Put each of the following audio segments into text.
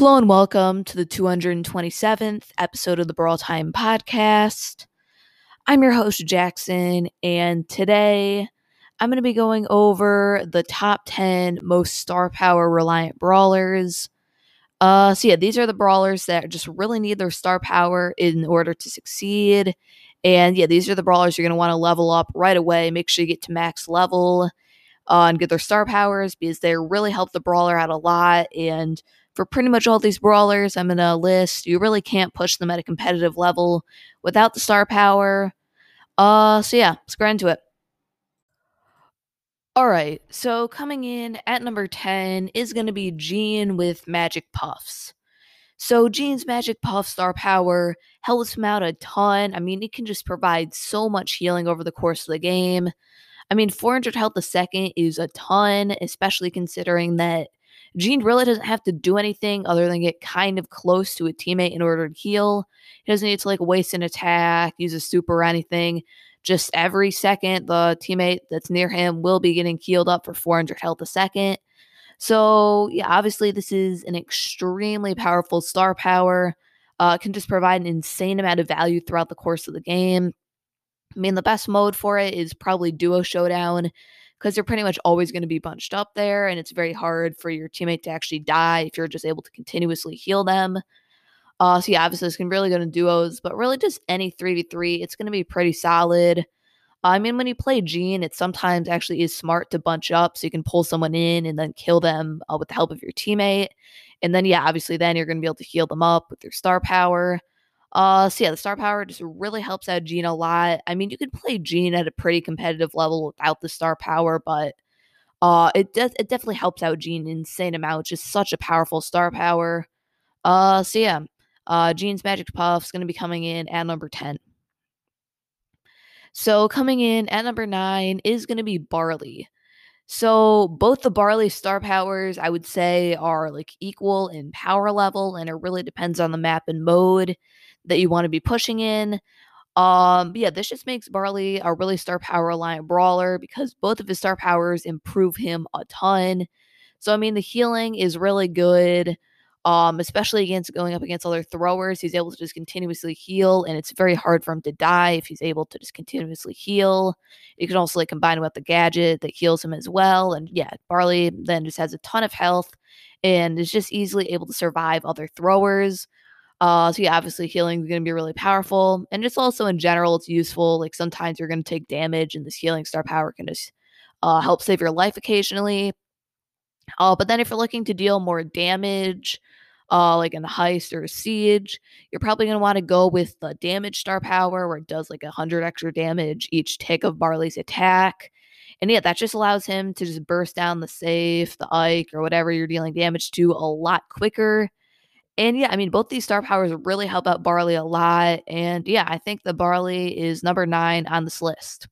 Hello and welcome to the 227th episode of the Brawl Time podcast. I'm your host, Jackson, and today I'm going to be going over the top 10 most star power reliant brawlers. Uh, so, yeah, these are the brawlers that just really need their star power in order to succeed. And yeah, these are the brawlers you're going to want to level up right away. Make sure you get to max level uh, and get their star powers because they really help the brawler out a lot. And for pretty much all these brawlers I'm going to list, you really can't push them at a competitive level without the star power. Uh, so yeah, let's get into it. All right, so coming in at number 10 is going to be Gene with Magic Puffs. So Gene's Magic Puff star power helps him out a ton. I mean, it can just provide so much healing over the course of the game. I mean, 400 health a second is a ton, especially considering that Gene really doesn't have to do anything other than get kind of close to a teammate in order to heal. He doesn't need to like waste an attack, use a super or anything. Just every second, the teammate that's near him will be getting healed up for 400 health a second. So, yeah, obviously, this is an extremely powerful star power. Uh, can just provide an insane amount of value throughout the course of the game. I mean, the best mode for it is probably Duo Showdown because you're pretty much always going to be bunched up there, and it's very hard for your teammate to actually die if you're just able to continuously heal them. Uh, so yeah, obviously this can really go to duos, but really just any 3v3, it's going to be pretty solid. I mean, when you play Gene, it sometimes actually is smart to bunch up so you can pull someone in and then kill them uh, with the help of your teammate. And then, yeah, obviously, then you're going to be able to heal them up with your star power. Uh, so yeah, the star power just really helps out Gene a lot. I mean, you could play Gene at a pretty competitive level without the star power, but uh, it does it definitely helps out Gene insane amount. Just such a powerful star power. Uh, so yeah, uh, Gene's Magic Puff is to be coming in at number ten. So coming in at number nine is to be Barley. So both the Barley star powers, I would say, are like equal in power level, and it really depends on the map and mode that you want to be pushing in. Um, yeah, this just makes Barley a really star power reliant brawler because both of his star powers improve him a ton. So I mean, the healing is really good. Um, especially against going up against other throwers, he's able to just continuously heal, and it's very hard for him to die if he's able to just continuously heal. You can also like combine with the gadget that heals him as well, and yeah, Barley then just has a ton of health and is just easily able to survive other throwers. Uh, so yeah, obviously healing is going to be really powerful, and it's also in general, it's useful. Like sometimes you're going to take damage, and this healing star power can just uh, help save your life occasionally. Uh, but then if you're looking to deal more damage, uh, like in a heist or a siege, you're probably going to want to go with the damage star power, where it does like a hundred extra damage each tick of Barley's attack. And yeah, that just allows him to just burst down the safe, the Ike, or whatever you're dealing damage to a lot quicker and yeah, I mean, both these star powers really help out Barley a lot. And yeah, I think the Barley is number nine on this list.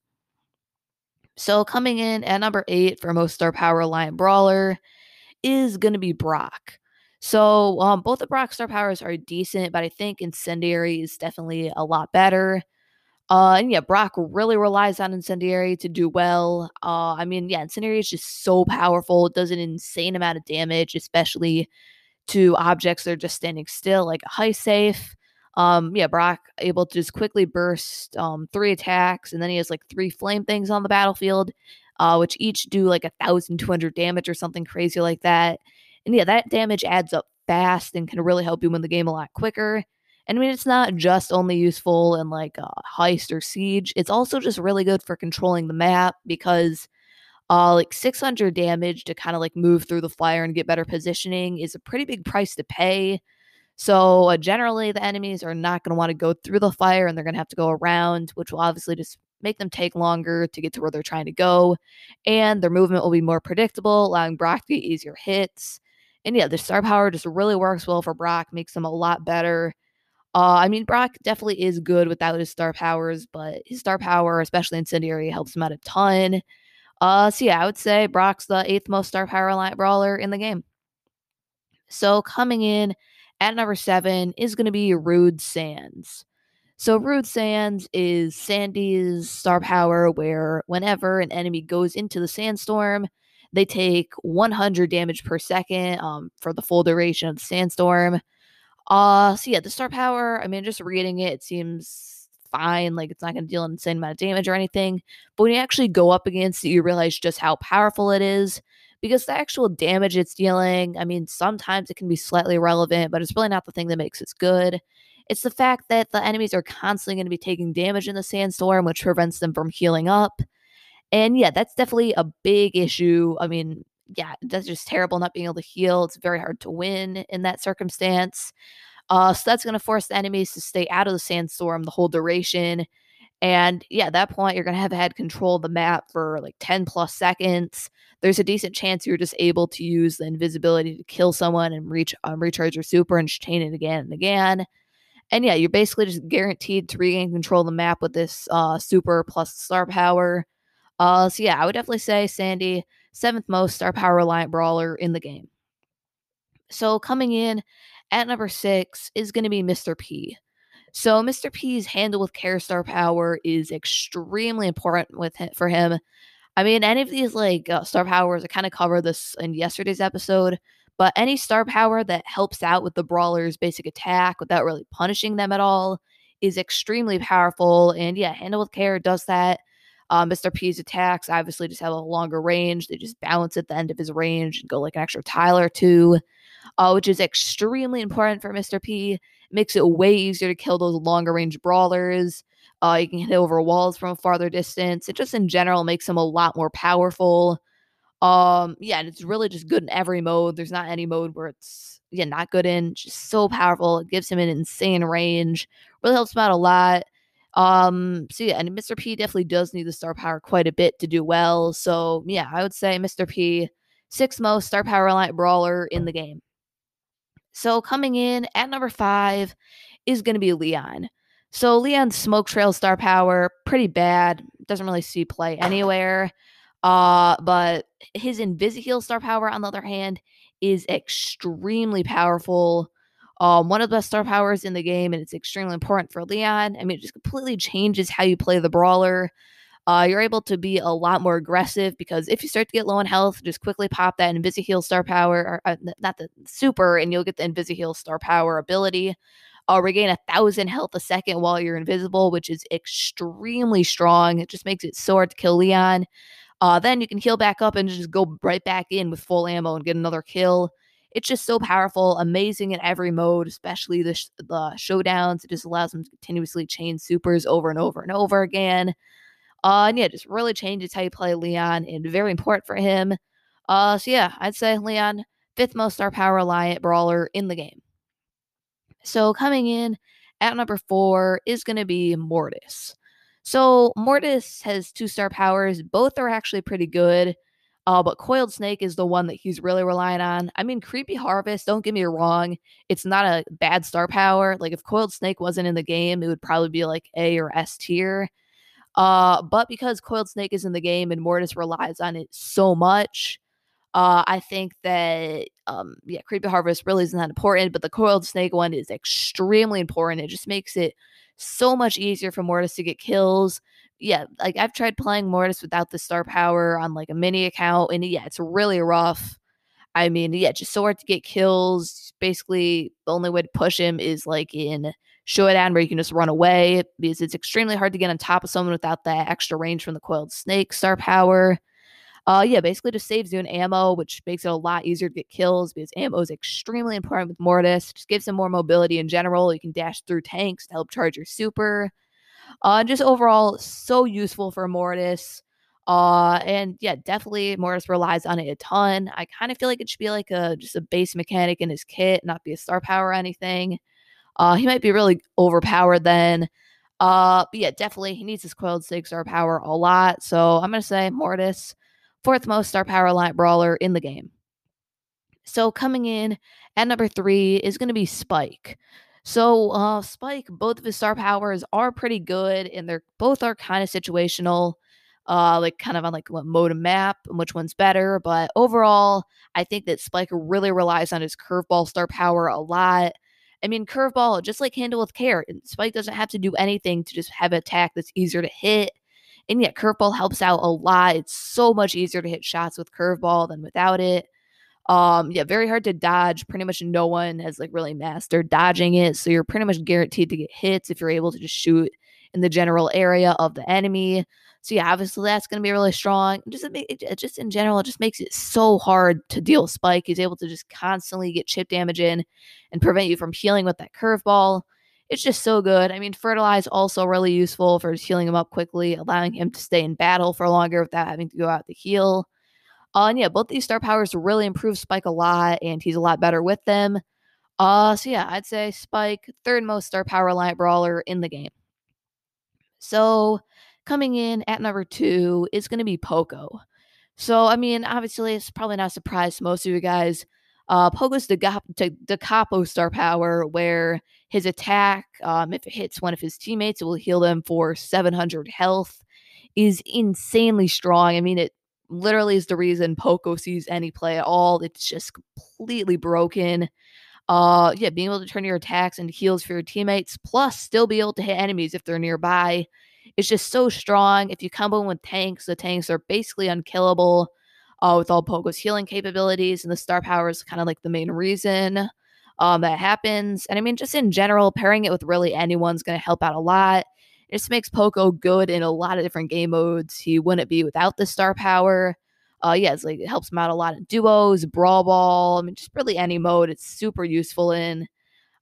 So coming in at number eight for most star power reliant brawler is going to be Brock. So um, both the Brock star powers are decent, but I think Incendiary is definitely a lot better. Uh, and yeah, Brock really relies on Incendiary to do well. Uh, I mean, yeah, Incendiary is just so powerful. It does an insane amount of damage, especially to objects that are just standing still, like a high safe. Um, yeah, Brock able to just quickly burst um, three attacks, and then he has like three flame things on the battlefield, uh, which each do like a thousand two hundred damage or something crazy like that. And yeah, that damage adds up fast and can really help you win the game a lot quicker. And I mean, it's not just only useful in like a heist or siege; it's also just really good for controlling the map because uh, like 600 damage to kind of like move through the fire and get better positioning is a pretty big price to pay. So uh, generally, the enemies are not going to want to go through the fire and they're going to have to go around, which will obviously just make them take longer to get to where they're trying to go. And their movement will be more predictable, allowing Brock to get easier hits. And yeah, the star power just really works well for Brock, makes him a lot better. Uh, I mean, Brock definitely is good without his star powers, but his star power, especially Incendiary, helps him out a ton. Uh, so yeah, I would say Brock's the eighth most star power reliant brawler in the game. So coming in at number seven is going to be Rude Sands. So Rude Sands is Sandy's star power, where whenever an enemy goes into the sandstorm, They take 100 damage per second um, for the full duration of the sandstorm. Uh, so yeah, the star power, I mean, just reading it, it seems fine. Like it's not going to deal an insane amount of damage or anything. But when you actually go up against it, you realize just how powerful it is because the actual damage it's dealing, I mean, sometimes it can be slightly relevant, but it's really not the thing that makes it good. It's the fact that the enemies are constantly going to be taking damage in the sandstorm, which prevents them from healing up. And yeah, that's definitely a big issue. I mean, yeah, that's just terrible not being able to heal. It's very hard to win in that circumstance. Uh, so that's going to force the enemies to stay out of the sandstorm the whole duration. And yeah, at that point, you're going to have had control of the map for like 10 plus seconds. There's a decent chance you're just able to use the invisibility to kill someone and reach um, recharge your super and chain it again and again. And yeah, you're basically just guaranteed to regain control of the map with this uh, super plus star power. Uh, so yeah, I would definitely say Sandy, seventh most star power reliant brawler in the game. So coming in at number six is going to be Mr. P. So Mr. P's handle with care star power is extremely important with him, for him. I mean, any of these like uh, star powers, I kind of covered this in yesterday's episode, but any star power that helps out with the brawler's basic attack without really punishing them at all is extremely powerful. And yeah, handle with care does that. Uh, Mr. P's attacks obviously just have a longer range. They just bounce at the end of his range and go like an extra tile or two, uh, which is extremely important for Mr. P. It makes it way easier to kill those longer range brawlers. Uh, you can hit over walls from a farther distance. It just in general makes him a lot more powerful. Um, yeah, and it's really just good in every mode. There's not any mode where it's yeah not good in. Just so powerful. It gives him an insane range. Really helps him out a lot. Um, so yeah, and Mr. P definitely does need the star power quite a bit to do well. So yeah, I would say Mr. P, sixth most star power reliant brawler in the game. So coming in at number five is going to be Leon. So Leon's smoke trail star power pretty bad. Doesn't really see play anywhere. Uh, but his Invisiheal star power, on the other hand, is extremely powerful. Um, one of the best star powers in the game, and it's extremely important for Leon. I mean, it just completely changes how you play the brawler. Uh, you're able to be a lot more aggressive because if you start to get low on health, just quickly pop that Invisi Heal star power, or uh, not the super, and you'll get the Invisi Heal star power ability. Uh, regain a thousand health a second while you're invisible, which is extremely strong. It just makes it so hard to kill Leon. Uh, then you can heal back up and just go right back in with full ammo and get another kill. It's just so powerful, amazing in every mode, especially the, sh- the showdowns. It just allows them to continuously chain supers over and over and over again. Uh, and yeah, just really changes how you play Leon and very important for him. Uh, so yeah, I'd say Leon, fifth most star power reliant brawler in the game. So coming in at number four is going to be Mortis. So Mortis has two star powers. Both are actually pretty good. Uh, but Coiled Snake is the one that he's really relying on. I mean, Creepy Harvest, don't get me wrong, it's not a bad star power. Like, if Coiled Snake wasn't in the game, it would probably be like A or S tier. Uh, but because Coiled Snake is in the game and Mortis relies on it so much, uh, I think that um, yeah, Creepy Harvest really isn't that important, but the Coiled Snake one is extremely important. It just makes it so much easier for Mortis to get kills. Yeah, like I've tried playing Mortis without the star power on like a mini account, and yeah, it's really rough. I mean, yeah, just so hard to get kills. Basically, the only way to push him is like in Showdown, where you can just run away because it's extremely hard to get on top of someone without that extra range from the Coiled Snake star power. Uh, yeah, basically just saves you an ammo, which makes it a lot easier to get kills because ammo is extremely important with Mortis. Just gives him more mobility in general. You can dash through tanks to help charge your super. Uh, just overall, so useful for Mortis. Uh, and yeah, definitely Mortis relies on it a ton. I kind of feel like it should be like a just a base mechanic in his kit, not be a star power or anything. Uh, he might be really overpowered then. Uh, but yeah, definitely he needs his coiled snake star power a lot. So I'm gonna say Mortis fourth most star power line brawler in the game. So coming in at number three is to be Spike. So uh, Spike, both of his star powers are pretty good, and they're both are kind of situational, uh, like kind of on like what mode of map and which one's better. But overall, I think that Spike really relies on his curveball star power a lot. I mean, curveball, just like handle with care, And Spike doesn't have to do anything to just have an attack that's easier to hit And yet, curveball helps out a lot. It's so much easier to hit shots with curveball than without it. Um, yeah, very hard to dodge. Pretty much no one has like really mastered dodging it. So you're pretty much guaranteed to get hits if you're able to just shoot in the general area of the enemy. So yeah, obviously that's going to be really strong. Just it, just in general, it just makes it so hard to deal spike. He's able to just constantly get chip damage in and prevent you from healing with that curveball. It's just so good. I mean, fertilize also really useful for healing him up quickly, allowing him to stay in battle for longer without having to go out to heal. Uh, and yeah, both these star powers really improve Spike a lot, and he's a lot better with them. Uh, so yeah, I'd say Spike, third most star power line brawler in the game. So coming in at number two is going to be Poco. So, I mean, obviously, it's probably not a surprise to most of you guys. Uh, Poco's the, Da Capo star power, where his attack, um, if it hits one of his teammates, it will heal them for 700 health, is insanely strong. I mean, it literally is the reason Poco sees any play at all. It's just completely broken. Uh, yeah, being able to turn your attacks into heals for your teammates, plus still be able to hit enemies if they're nearby. It's just so strong. If you combo with tanks, the tanks are basically unkillable. Uh, with all Poco's healing capabilities, and the star power is kind of like the main reason um, that happens. And I mean, just in general, pairing it with really anyone's going to help out a lot. It just makes Poco good in a lot of different game modes. He wouldn't be without the star power. Uh, yeah, it's like it helps him out a lot in duos, brawl ball. I mean, just really any mode. It's super useful in.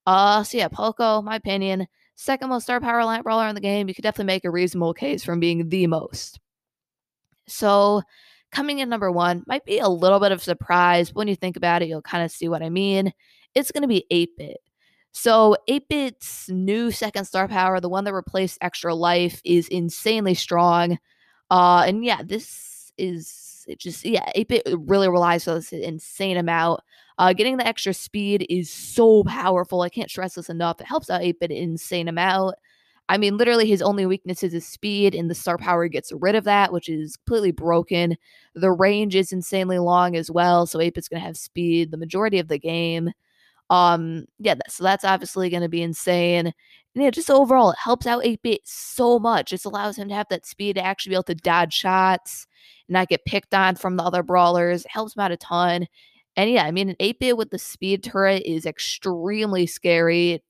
Uh, so yeah, Poco, my opinion, second most star power line brawler in the game. You could definitely make a reasonable case from being the most. So, coming in number one might be a little bit of surprise. But when you think about it, you'll kind of see what I mean. It's going to be 8 bit. So 8-Bit's new second star power, the one that replaced Extra Life, is insanely strong. Uh, and yeah, this is it just yeah, 8-Bit really relies on this insane amount. Uh, getting the extra speed is so powerful. I can't stress this enough. It helps out 8-Bit an insane amount. I mean, literally, his only weakness is his speed, and the star power gets rid of that, which is completely broken. The range is insanely long as well, so 8-Bit's going to have speed the majority of the game. Um, yeah, so that's obviously going to be insane. And yeah, just overall, it helps out 8 bit so much. It allows him to have that speed to actually be able to dodge shots and not get picked on from the other brawlers. It helps him out a ton. And yeah, I mean, an 8 bit with the speed turret is extremely scary.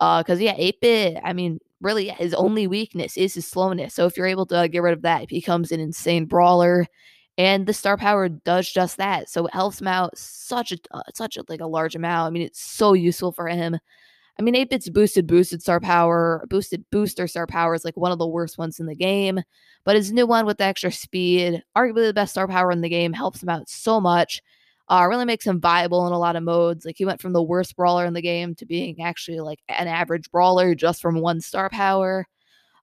Uh, because yeah, 8 bit, I mean, really, his only weakness is his slowness. So if you're able to get rid of that, he becomes an insane brawler and the star power does just that so it helps him out such a uh, such a like a large amount i mean it's so useful for him i mean 8-bit's boosted boosted star power boosted booster star power is like one of the worst ones in the game but his new one with the extra speed. Arguably the best star power in the game helps him out so much uh, really makes him viable in a lot of modes. Like he went from the worst brawler in the game to being actually like an average brawler just from one star power.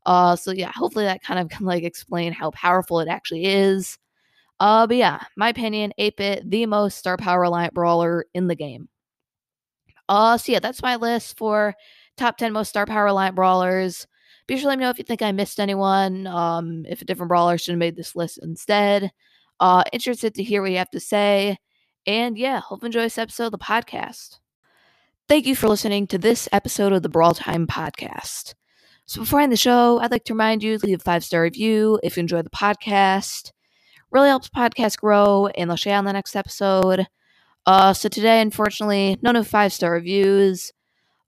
Uh so yeah hopefully that kind of can like explain how powerful it actually is. Uh, but yeah, my opinion, 8-Bit, the most star power reliant brawler in the game. Uh, so yeah, that's my list for top 10 most star power reliant brawlers. Be sure to let me know if you think I missed anyone, um, if a different brawler should have made this list instead. Uh, interested to hear what you have to say. And yeah, hope you enjoy this episode of the podcast. Thank you for listening to this episode of the Brawl Time podcast. So before I end the show, I'd like to remind you to leave a five star review if you enjoy the podcast really helps podcast grow, and they'll share on the next episode. Uh, so today, unfortunately, no new five star reviews.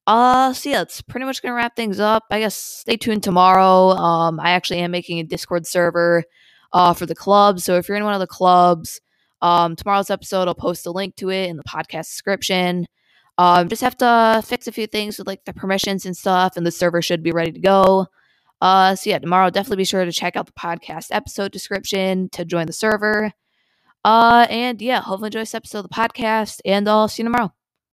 Uh, so yeah, it's pretty much gonna wrap things up. I guess stay tuned tomorrow. Um, I actually am making a Discord server, uh, for the club. So if you're in one of the clubs, um, tomorrow's episode, I'll post a link to it in the podcast description. Um, just have to fix a few things with like the permissions and stuff, and the server should be ready to go. Uh, so yeah, tomorrow definitely be sure to check out the podcast episode description to join the server. Uh, and yeah, hopefully enjoy this episode of the podcast, and I'll see you tomorrow.